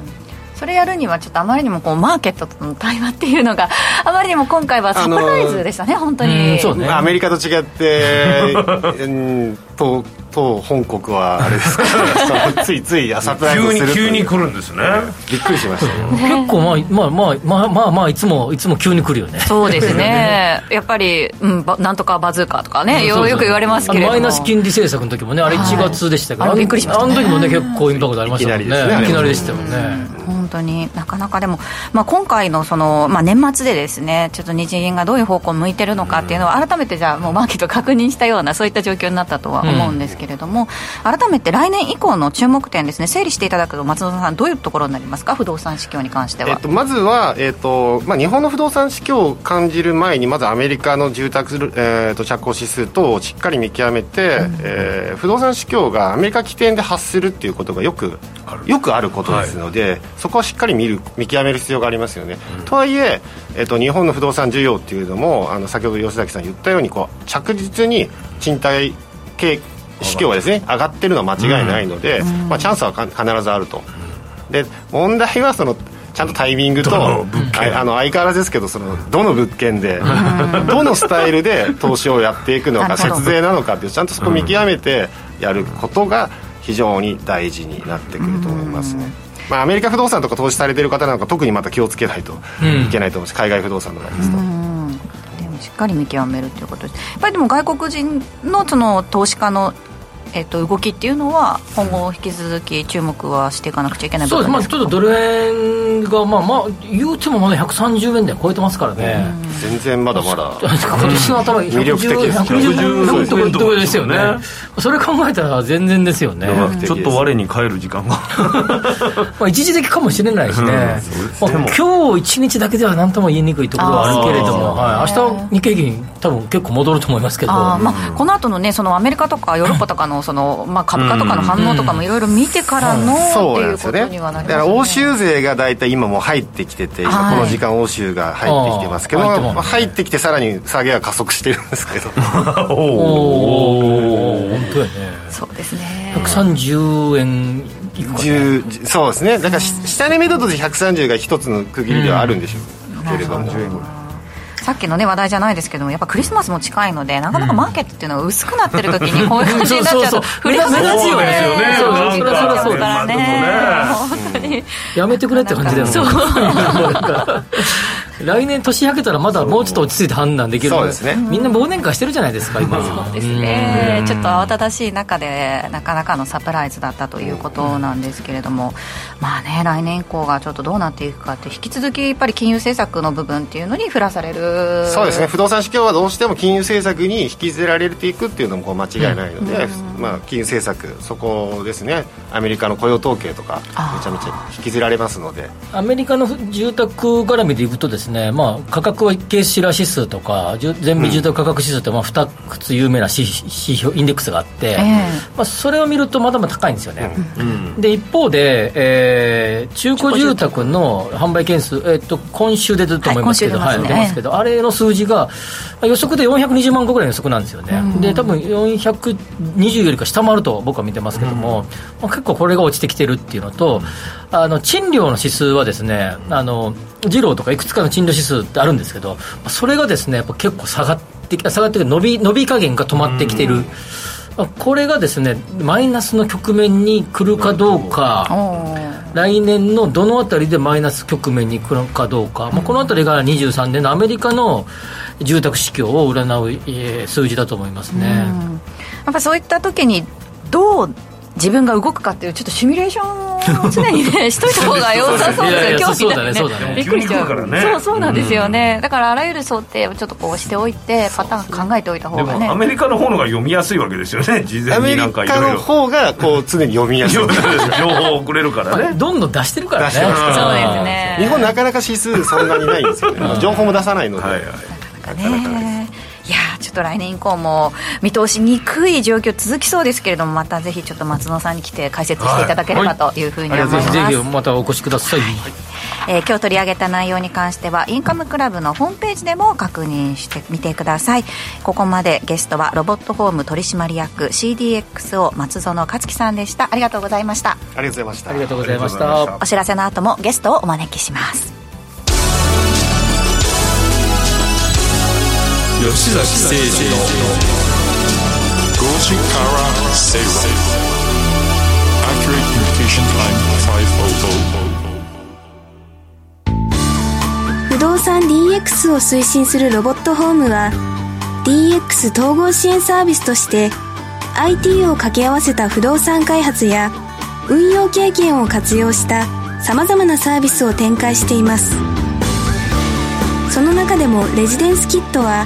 それやるにはちょっとあまりにもこうマーケットとの対話っていうのが <laughs> あまりにも今回はサプライズでしたね、本当に、そうね、アメリカと違って、うん、と当本国はあれですか？<laughs> ついついサプライズする急に急に来るんですね。びっくりしました。よ、ね、結構まあまあまあまあまあまあいつもいつも急に来るよね。そうですね。<laughs> やっぱり、うん、なんとかバズーカとかね、よく言われますけれども。マイナス金利政策の時もねあれ1月でしたけど、はい、びっくりしました、ね、あの時もね結構インパクトありましたもんね。いきなりでしたよね。本当になかなかでも、まあ、今回のその、まあ、年末でですねちょっと日銀がどういう方向を向いてるのかっていうのを改めてじゃあもうマーケット確認したようなそういった状況になったとは思うんですけれども、改めて来年以降の注目点ですね整理していただくと松野さんどういうところになりますか？不動産市況に関しては、えっと、まずは、えっとまあ、日本の不動産市況を感じる前にまずアメリカの住宅、えー、と着工指数等をしっかり見極めて、うん、えー、不動産市況がアメリカ起点で発するっていうことがよくよくあることですので、はい、そこはしっかり見る見極める必要がありますよね、うん、とはいええっと、日本の不動産需要っていうのもあの先ほど吉崎さん言ったようにこう着実に賃貸系市況がですね上がってるのは間違いないので、うん、まあ、チャンスは必ずあると、で問題はそのちゃんとタイミングとあの相変わらずですけどそのどの物件で <laughs> どのスタイルで投資をやっていくのか節税なのかっていうちゃんとそこ見極めてやることが非常に大事になってくると思いますね。まあ、アメリカ不動産とか投資されてる方なんか特にまた気をつけないといけないと思うし、海外不動産の場合ですと。しっかり見極めるということです。やっぱりでも外国人のその投資家のえっと、動きっていうのは今後引き続き注目はしていかなくちゃいけないそうです、まあ、ちょっとドル円が、まあまあ、言うてもまだ130円台超えてますからね、全然まだまだ <laughs> 今年の頭魅力的です110円とこですよね。それ考えたら全然ですよね。ちょっと我に返る時間が。<laughs> まあ一時的かもしれないしね、まあ、今日一日だけでは何とも言いにくいところはあるけれども、はい、明日日経平均多分結構戻ると思いますけど。あ、まあ、この後のねそのアメリカとかヨーロッパとかのその、まあ、株価とかの反応とかもいろいろ見てからの、っていうことにはなります、ね、だから欧州勢が大体今も入ってきてて、今この時間欧州が入ってきてますけど、まあ、入ってきてさらに下げは加速してるんですけど。<laughs> おお本当やねそうですね。130円いくか、ね、そうですね。だから下値目処として130が一つの区切りではあるんでしょうけれども、うんさっきのね話題じゃないですけどもやっぱクリスマスも近いのでなかなかマーケットっていうのが薄くなってる時に <laughs> こういう感じになっちゃうと振り幅がよねそうそうだね。本当に。やめてくれって感じだよね <laughs> 来年年明けたらまだもうちょっと落ち着いて判断できるそうですね。みんな忘年会してるじゃないですか今。そうですね。ちょっと慌ただしい中でなかなかのサプライズだったということなんですけれどもまあね来年以降がちょっとどうなっていくかって引き続きやっぱり金融政策の部分っていうのに振らされる。そうですね。不動産市況はどうしても金融政策に引きずられていくっていうのも間違いないので、まあ、金融政策そこですね。アメリカの雇用統計とかめちゃめちゃ引きずられますので。アメリカの住宅絡みでいくとですね、まあ、価格はケースシラー指数とか全米住宅価格指数ってまあ2つ有名な指標インデックスがあって、えー、まあ、それを見るとまだまだ高いんですよね、うん、で一方で、えー、中古住宅の販売件数、えー、と今週出てると思いますけど、はい、出ますけど、あれの数字が予測で420万個ぐらいの予測なんですよね、うん、で多分420よりか下回ると僕は見てますけども、うん、まあ、結構これが落ちてきてるっていうのと、あの賃料の指数はですねあの次郎とかいくつかの賃料指数ってあるんですけどそれがですねやっぱ結構下がって下がって伸び伸び加減が止まってきてる、これがですねマイナスの局面に来るかどうか、来年のどのあたりでマイナス局面に来るかどうか、まあ、このあたりが23年のアメリカの住宅市況を占う、えー、数字だと思いますね。やっぱそういった時にどう自分が動くかっていうちょっとシミュレーションを常にねしといた方が良さそうですよ今日みたいにねびっくりしちゃう、ね、そうそうなんですよね、うん、だからあらゆる想定をちょっとこうしておいてパターン考えておいた方がね。アメリカの方のが読みやすいわけですよね。事前になんかいろいろ。アメリカの方がこう常に読みやすい。<laughs> 情報をくれるからね。どんどん出してるからね。そうですね。日本なかなか指数そんなにないんですよね。情報も出さないので、はいはい、なかなかねいやちょっとと来年以降も見通しにくい状況続きそうですけれどもまたぜひちょっと松野さんに来て解説していただければというふうに思います、はい、ぜひまたお越しください、はいえー、今日取り上げた内容に関してはインカムクラブのホームページでも確認してみてください。ここまでゲストはロボットホーム取締役 CDXO 松園克樹さんでした。ありがとうございました。ありがとうございました。ありがとうございました。お知らせの後もゲストをお招きします吉崎誠二の5時から正論 Accurate Communication Time 500不動産 DX を推進するロボットホームは DX 統合支援サービスとして IT を掛け合わせた不動産開発や運用経験を活用したさまざまなサービスを展開しています。その中でもレジデンスキットは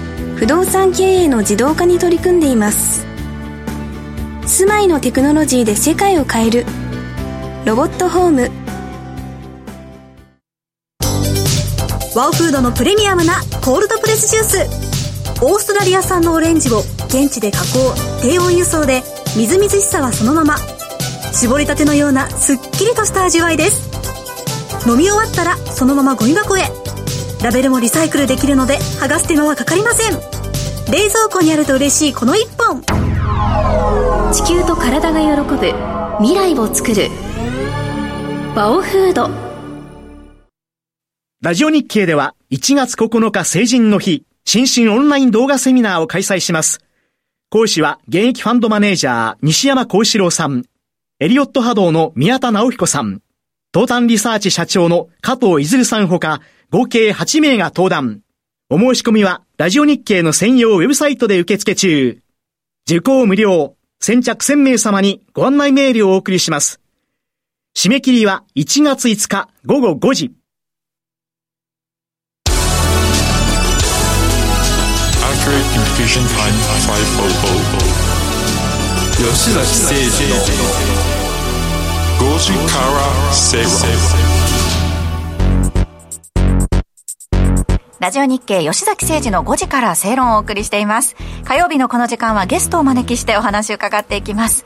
不動産経営の自動化に取り組んでいます。住まいのテクノロジーで世界を変える。ロボットホーム。ワオフードのプレミアムなコールドプレスジュース。オーストラリア産のオレンジを現地で加工低温輸送でみずみずしさはそのまま。絞りたてのようなすっきりとした味わいです。飲み終わったらそのままゴミ箱へ。ラベルもリサイクルできるので剥がす手間はかかりません。冷蔵庫にあると嬉しいこの一本。地球と体が喜ぶ未来を作る。バオフード。ラジオ日経では1月9日成人の日、新春オンライン動画セミナーを開催します。講師は現役ファンドマネージャー西山幸四郎さん、エリオット波動の宮田直彦さん、東端リサーチ社長の加藤いずるさんほか、合計8名が登壇。お申し込みはラジオ日経の専用ウェブサイトで受付中。受講無料。先着1000名様にご案内メールをお送りします。締め切りは1月5日午後5時。Accurate Communication Time 500吉崎誠二の5時から正論ラジオ日経吉崎誠二の5時から正論をお送りしています。火曜日のこの時間はゲストをお招きしてお話を伺っていきます。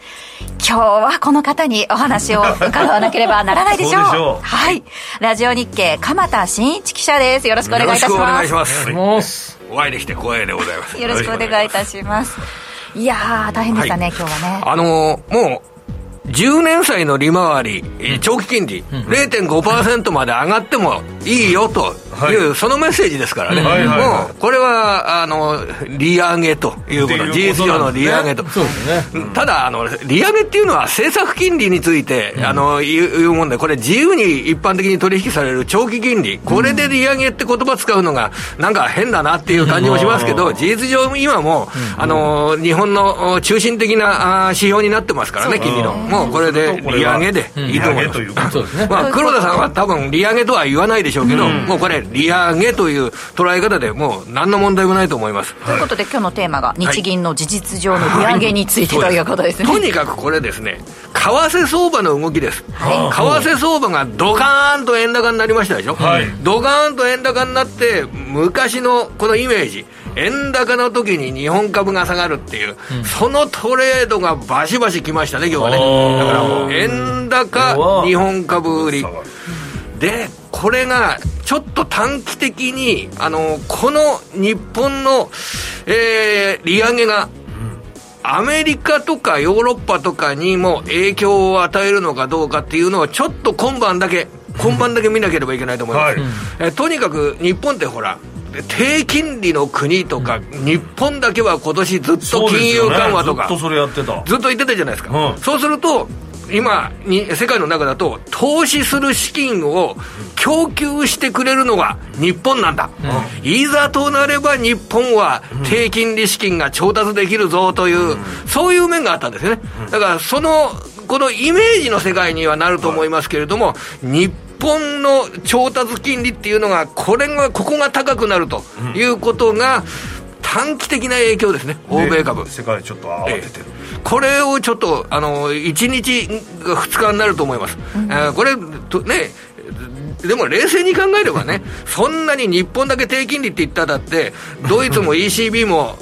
今日はこの方にお話を伺わなければならないでしょう。うはい。ラジオ日経鎌田新一記者です。よろしくお願いいたします。よろしくお願いします。お会いできて光栄でございますよろしくお願いいたしますいや大変でしたね、はい、今日はねあのー、もう10年債の利回り、長期金利、うん、0.5%まで上がってもいいよという、そのメッセージですからね、もうこれはあの利上げということ、事実上の利上げと、ただあの、利上げっていうのは政策金利について、あのいうもんで、これ、自由に一般的に取引される長期金利、これで利上げって言葉使うのが、なんか変だなっていう感じもしますけど、事実上、今も、あの日本の中心的な指標になってますからね、金利の。もうこれで利上げでいいと思います。まあ、黒田さんは多分利上げとは言わないでしょうけど、もうこれ、利上げという捉え方でもう何の問題もないと思います。ということで今日のテーマが日銀の事実上の利上げについて、ということですね。とにかくこれですね、為替相場の動きです。為替相場がドカーンと円高になりましたでしょ。はい、ドカーンと円高になって、昔のこのイメージ、円高の時に日本株が下がるっていう、うん、そのトレードがバシバシきましたね、今日はね。だからもう円高、日本株売り。で、これがちょっと短期的に、あの、この日本の、えー、利上げが、アメリカとかヨーロッパとかにも影響を与えるのかどうかっていうのをちょっと今晩だけ、今晩だけ見なければいけないと思います。はい、えとにかく日本ってほら、低金利の国とか、日本だけは今年ずっと金融緩和とか、ずっとそれやってた。ずっと言ってたじゃないですか。そうすると、今に世界の中だと投資する資金を供給してくれるのが日本なんだ、うん、いざとなれば日本は低金利資金が調達できるぞという、うん、そういう面があったんですよね。だからそのこのイメージの世界にはなると思いますけれども、日本の調達金利っていうのが、これが、ここが高くなるということが、短期的な影響ですね、欧米株。世界ちょっと慌ててる、えこれをちょっと、あの1日が2日になると思います。うん、これとねでも冷静に考えればね、<laughs> そんなに日本だけ低金利って言っただって、ドイツも ECB も、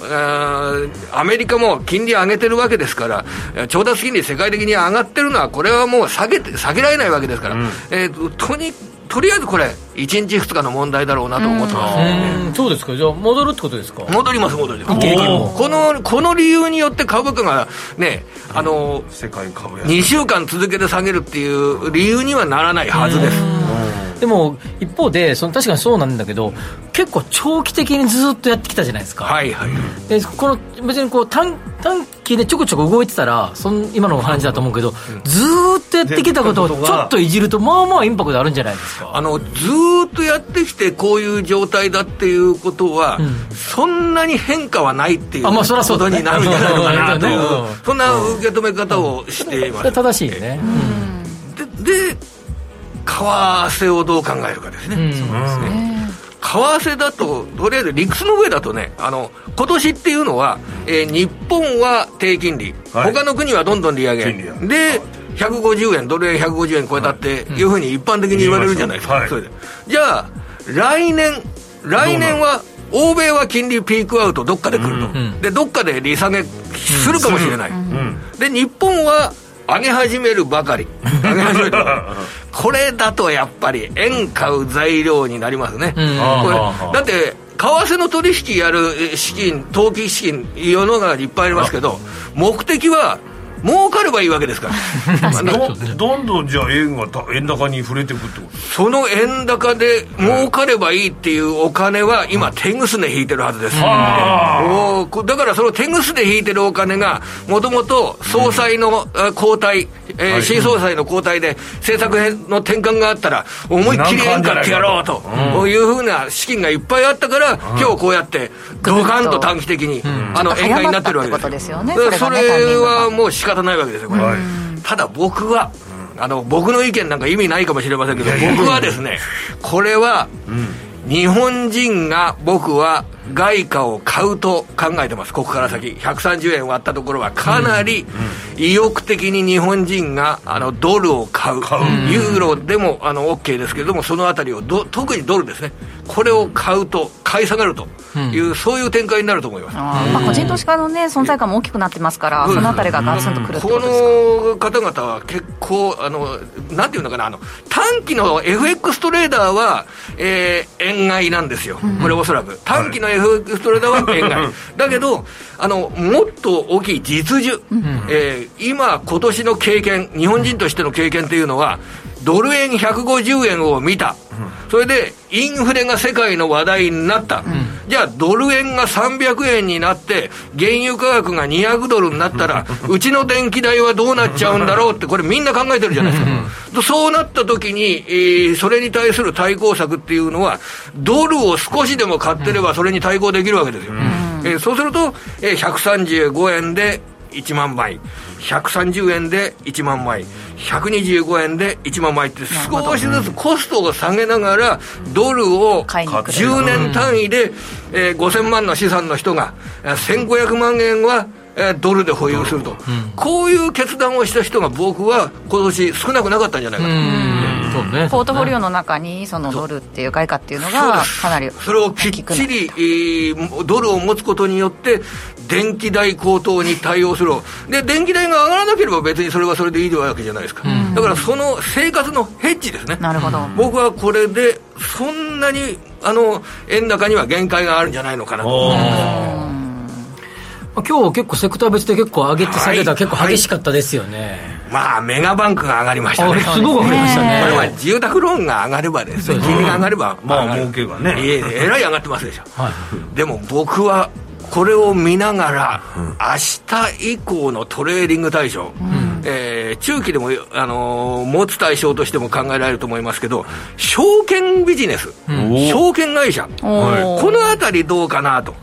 アメリカも金利上げてるわけですから、調達金利世界的に上がってるのは、これはもう下げて下げられないわけですから、うん、えー、とにとりあえずこれ、1日、2日の問題だろうなと思ってます、ね、そうですか、じゃあ、戻るってことですか？戻ります、戻ります、このこの理由によって株価がね、あの世界株2週間続けて下げるっていう理由にはならないはずです。でも一方でその確かにそうなんだけど結構長期的にずっとやってきたじゃないですか。はいはい。でこの別にこう短短期でちょこちょこ動いてたらそん今の話だと思うけど、ずっとやってきたことをちょっといじるとまあまあインパクトあるんじゃないですか。あのずっとやってきてこういう状態だっていうことは、うん、そんなに変化はないっていうことになるんじゃないのかなというそんな受け止め方をしています、正しいね、うん、でで為替をどう考えるかですね、うん、そうですね。為替だと、とりあえず理屈の上だとね、あの今年っていうのは、えー、日本は低金利、はい、他の国はどんどん利上げ、で、150円、ドル円150円超えたってい。うふうに一般的に言われるじゃないですか、はい、それでじゃあ、来年、来年は、欧米は金利ピークアウト、どっかで来ると、うん、でどっかで利下げするかもしれない、うん、で日本は上げ始めるばかり。上げ始める <laughs> これだとやっぱり円買う材料になりますね、うん、これだって為替の取引やる資金投機資金世の中にいっぱいありますけど目的は儲かればいいわけですから。<laughs> どんどんじゃあ円が円高に触れていくってこと？その円高で儲かればいいっていうお金は今手ぐすね引いてるはずです、おだからその手ぐすね引いてるお金がもともと総裁の交代、えー、新総裁の交代で政策の転換があったら思いっきり円買ってやろうというふうな資金がいっぱいあったから今日こうやってドカンと短期的にあの円買いになってるわけですよそれはもう仕方方ないわけですよ、これ。はい、ただ僕は、あの僕の意見なんか意味ないかもしれませんけど、僕はですね、これは、日本人が僕は外貨を買うと考えてます、ここから先、130円割ったところは、かなり意欲的に日本人があのドルを買う、ユーロでもあの OK ですけれども、そのあたりをど、特にドルですね、これを買うと、買い下がるという、うん、そういう展開になると思います。あ、まあ、個人投資家の、ね、存在感も大きくなってますから、そのあたりがガツンとくるってことですか、この方々は結構、あのなんていうのかな、あの短期の FX トレーダーは、えー、円買いなんですよ、これおそらく。短期の FX トレーダーは円買い。だけど、あのもっと大きい実需、うん、えー、今、今年の経験、日本人としての経験というのは、ドル円150円を見た、それでインフレが世界の話題になった、じゃあ、ドル円が300円になって、原油価格が200ドルになったら、<laughs> うちの電気代はどうなっちゃうんだろうって、これ、みんな考えてるじゃないですか。そうなった時に、えー、それに対する対抗策っていうのは、ドルを少しでも買ってれば、それに対抗できるわけですよ。えー、そうすると、えー、135円で1万枚。130円で1万枚、125円で1万枚って、少しずつコストを下げながら、ドルを10年単位で、えー、5000万の資産の人が、1500万円は、えドルで保有すると、うん、こういう決断をした人が僕は今年少なくなかったんじゃないかと、ね、ポートフォリオの中にそのドルっていう外貨っていうのがかなりそれをきっちり、えー、ドルを持つことによって電気代高騰に対応する。で電気代が上がらなければ別にそれはそれでいいわけじゃないですか、うん、だからその生活のヘッジですね。なるほど。僕はこれでそんなにあの円高には限界があるんじゃないのかなと。思います今日結構セクター別で結構上げて下げた、結構激しかったですよね、まあメガバンクが上がりましたね。すごく上がりましたね。これは住宅ローンが上がればですね。金利が上がればまあ儲けがね。ええらい上がってますでしょ、はい、でも僕はこれを見ながら、明日以降のトレーディング対象、うん。えー、中期でも、あのー、持つ対象としても考えられると思いますけど、証券ビジネス、証券会社、このあたりどうかなと。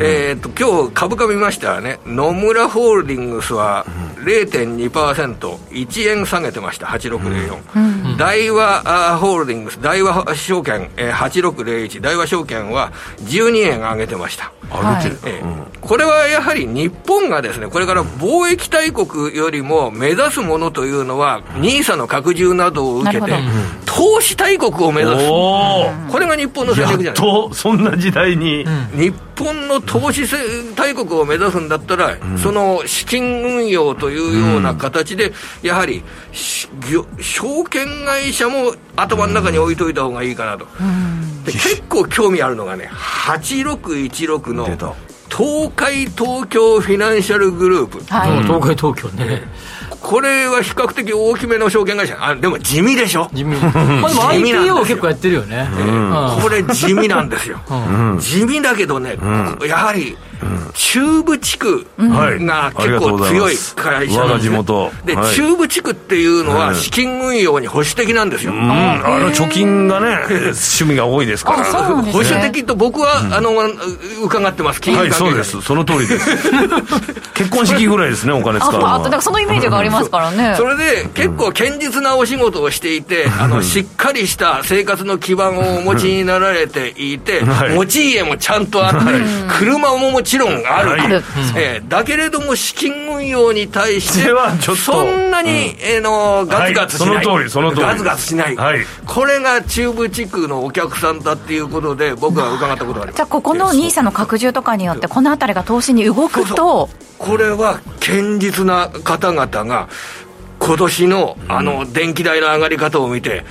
えっと今日株価見ましたらね、野村ホールディングスは0.2%、1円下げてました、8604、うん、大和ホールディングス、大和証券、えー、8601、大和証券は12円上げてました。上げてる、えー、これはやはり日本がですね、これから貿易大国よりも目指すものというのは、NISA の拡充などを受けて、投資大国を目指す、これが日本の戦略じゃないとそんな時代に、日本の投資大国を目指すんだったら、その資金運用というような形で、やはり証券会社も頭の中に置いといた方がいいかなと。で結構興味あるのがね、8616の東海東京フィナンシャルグループ、はい、東海東京ね、これは比較的大きめの証券会社。あでも地味でしょ。地味。<laughs> まあでも IPO 結構やってるよね、これ地味なんですよ、地味だけどね、やはり中部地区が結構強い会社なんですよ、で、中部地区っていうのは資金運用に保守的なんですよ、あの貯金がね趣味が多いですから。保守的と僕は、あの伺ってます。金融はいそうです。その通りです。<laughs> 結婚式ぐらいですねお金使うのは。だからそのイメージがありますからね。それで結構堅実なお仕事をしていて、あのしっかりした生活の基盤をお持ちになられていて、持ち家もちゃんとあって、車も持ちちろんある、はい、えー、だけれども資金運用に対してそんなに、うん、えー、のガツガツしない、はい、その通りその通り。ガツガツしない、はい、これが中部地区のお客さんだっていうことで僕は伺ったことがあります。じゃあここの NISA の拡充とかによってこの辺りが投資に動くと。これは堅実な方々が今年のあの電気代の上がり方を見て、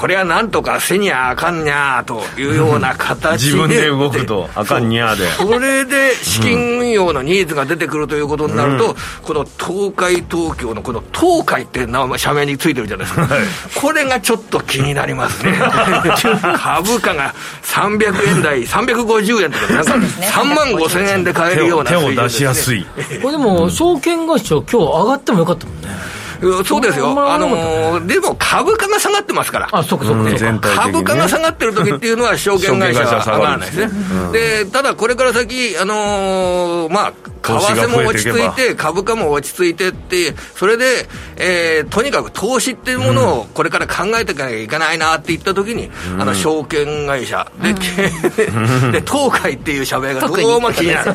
これはなんとかせにゃあかんにゃーというような形で、自分で動くと <laughs> あかんにゃーで、これで資金運用のニーズが出てくるということになると、この東海東京のこの東海って名前社名についてるじゃないですか、<laughs> これがちょっと気になりますね、<laughs> 株価が300円台、350円とか、なんか3万5千円で買えるような手を出しやすい。これでも、証券会社、今日上がってもよかったもんね。そうですよ、あのー、でも株価が下がってますから、あそそね、株価が下がってる時っていうのは、証券会社は上がらないですね。でただ、これから先、あのー、まあ、為替も落ち着いて、株価も落ち着いてって、それで、えー、とにかく投資っていうものをこれから考えていかなきゃいけないなって言ったときに、あの証券会社。で、で東海っていう社名がどうも気になる、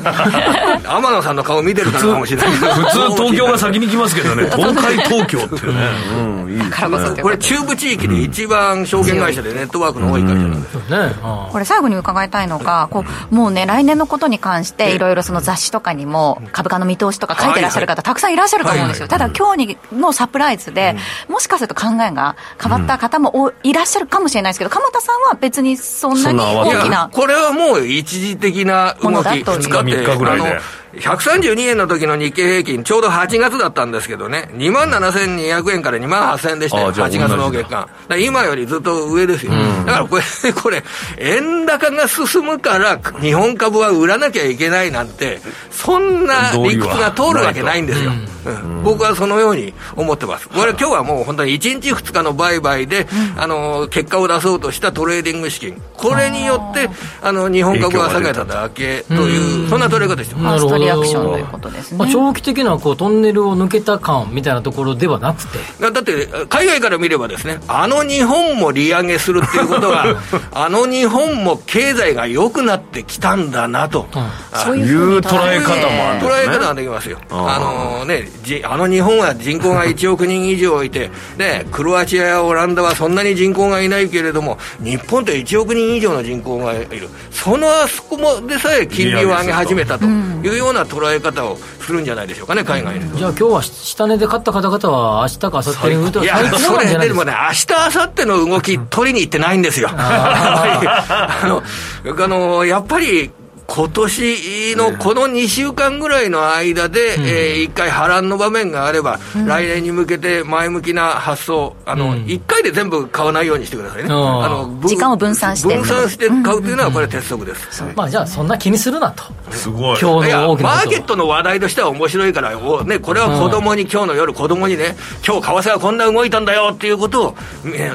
天野さんの顔見てるからかもしれない。普通、<laughs> 東京が先に来ますけど <laughs> ね、東海東京っていうね、うん、いいですね、これ、中部地域で一番証券会社でネットワークの多い会社なんですよ、ね、これ、最後に伺いたいのが、こうもうね、来年のことに関して、いろいろその雑誌とかにも、株価の見通しとか書いてらっしゃる方、たくさんいらっしゃると思うんですよ、ただ今日のサプライズで、もしかすると考えが変わった方もいらっしゃるかもしれないですけど、鎌田さんは別にそんなに大きな。これはもう一時的な動き、2日、3日ぐらいで。132円の時の日経平均、ちょうど8月だったんですけどね、2万7200円から2万8000円でしたよ、8月の月間。今よりずっと上ですよ。うん、だからこれ、<laughs> これ、円高が進むから、日本株は売らなきゃいけないなんて、そんな理屈が通るわけないんですよ。うん、僕はそのように思ってます。これ今日はもう本当に1日2日の売買で、あの、結果を出そうとしたトレーディング資金。これによって、あの、日本株が下げただけという、そんな取り方してます。リアクションということですね、まあ、長期的なこうトンネルを抜けた感みたいなところではなくて。だって海外から見ればですねあの日本も利上げするっていうことは <laughs> あの日本も経済が良くなってきたんだなと、うん、そういう捉え方もあるんです、ね、捉え方ができますよ。あのねあの日本は人口が1億人以上いてねクロアチアやオランダはそんなに人口がいないけれども日本って1億人以上の人口がいる。そのあそこもでさえ金利を上げ始めたというような捉え方をするんじゃないでしょうかね、海外で、じゃあ、今日は下値で買った方々は、明日か明後日に売ると、いや、それでもね、明日明後日の動き、取りに行ってないんですよ。あの <laughs> あのやっぱり今年のこの2週間ぐらいの間で、うん、えー、1回波乱の場面があれば、うん、来年に向けて前向きな発想、あの、うん、1回で全部買わないようにしてくださいね。あの時間を分散して。分散して買うというのは、これ鉄則です。まあ、じゃあ、そんな気にするなと。すごい。今日の大きなマーケットの話題としては面白いから、おね、これは子供に、今日の夜、子供にね、今日為替はこんな動いたんだよっていうことを、ね、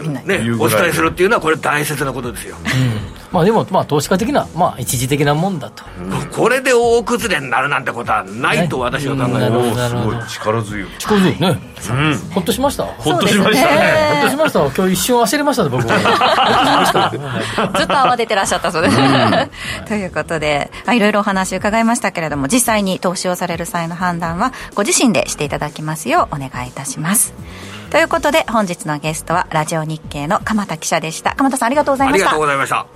お伝えするっていうのは、これ大切なことですよ。うんまあでも、まあ、投資家的な、まあ、一時的なもんだと、これで大崩れになるなんてことはないと私は考えます、すごい力強い。力強いね、うん、ほっとしました？ほっとしました。ね。ほっとしました。今日一瞬忘れましたね僕は <laughs> ずっと慌ててらっしゃったそうです、ということでいろいろお話伺いましたけれども実際に投資をされる際の判断はご自身でしていただきますようお願いいたします。ということで本日のゲストはラジオ日経の鎌田記者でした。鎌田さんありがとうございました。ありがとうございました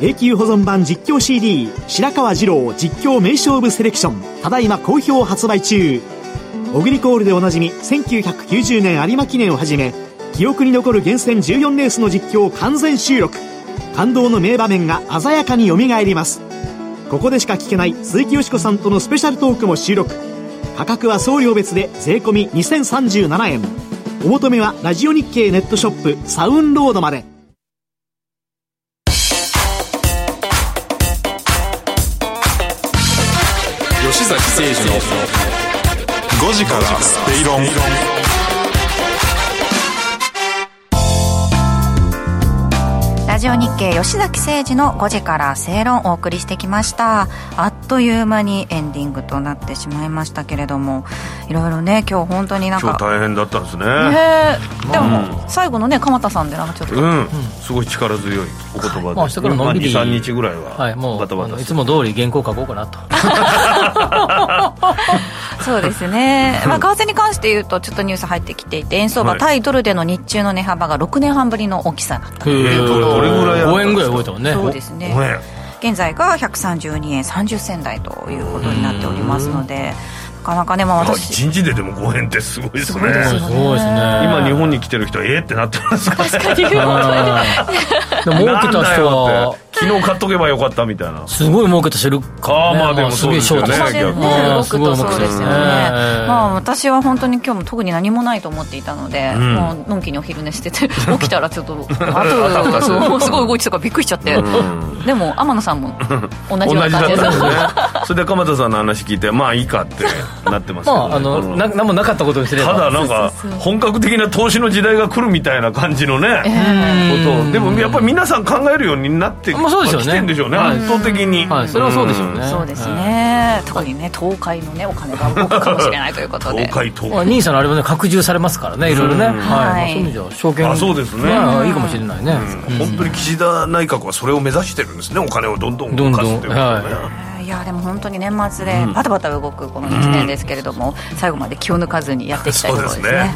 永久保存版実況 CD 白川二郎実況名勝負セレクションただいま好評発売中。オグリコールでおなじみ1990年有馬記念をはじめ記憶に残る厳選14レースの実況を完全収録。感動の名場面が鮮やかによみがえります。ここでしか聞けない鈴木よしこさんとのスペシャルトークも収録。価格は送料別で税込2037円。お求めはラジオ日経ネットショップサウンロードまで。崎誠二の5時からスペイロン。ジオ日経吉崎誠二の5時から正論お送りしてきました。あっという間にエンディングとなってしまいましたけれどもいろいろね今日本当になんか今日大変だったんですね。ねでも、最後のね鎌田さんでなんかちょっと。うん。すごい力強いお言葉で、まあ、明日からのん。びり23日ぐらいははいもうバタバタいつも通り原稿書こうかなとそうですね、<laughs> まあ、為替に関して言うとちょっとニュース入ってきていて円相場、対ドルでの日中の値幅が6年半ぶりの大きさだということ。どれぐらい5円ぐらい動いたもんね。そうですね。現在が132円30銭台ということになっておりますのでなかなかね、まあ私。1日ででも5円ってすごいですね。すごいですね。今日本に来てる人は、ええってなってますか確かに。<laughs> でも儲けた人は、昨日買っとけばよかったみたいな。すごい儲けた人いるか、ああまあでもそうですよね。すごいそうですよね。まあ私は本当に今日も特に何もないと思っていたので、もうのんきにお昼寝してて <laughs> 起きたらちょっと <laughs> あとすごい動いてたからびっくりしちゃって、でも天野さんも同じような感じですね。それで鎌田さんの話聞いてまあいいかってなってますけど、ま <laughs> ああのな何もなかったことにすればただなんか本格的な投資の時代が来るみたいな感じのね、ことでもやっぱり皆さん考えるようになってまあそうですよね。来てんでしょうね、圧倒的に、はい、それはそうでしょうね。そうですね。特にね、東海のね、お金が動くかもしれないということで。東海、東海。ニーサのあれもね、拡充されますからね、いろいろね。はい。そういう意味では、証券。あ、そうですね。いいかもしれないね。本当に岸田内閣はそれを目指してるんですね、お金をどんどん動かすっていうことね。いやでも本当に年末でバタバタ動くこの1年ですけれども、最後まで気を抜かずにやっていきたいところですね。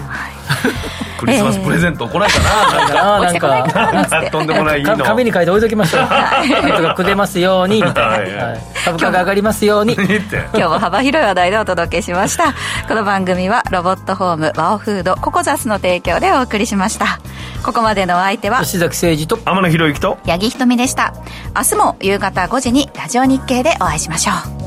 クリスマスプレゼント来ないかな、なんかと <laughs> んでもない。紙に書いて置いときましょう人がくれますようにみたいな、株価が上がりますように。今日も <laughs> 幅広い話題でお届けしました。この番組はロボットホームワオフードココザスの提供でお送りしました。ここまでのお相手は吉崎誠二と天野博之と八木ひとみでした。明日も夕方5時にラジオ日経でお会いしましょう。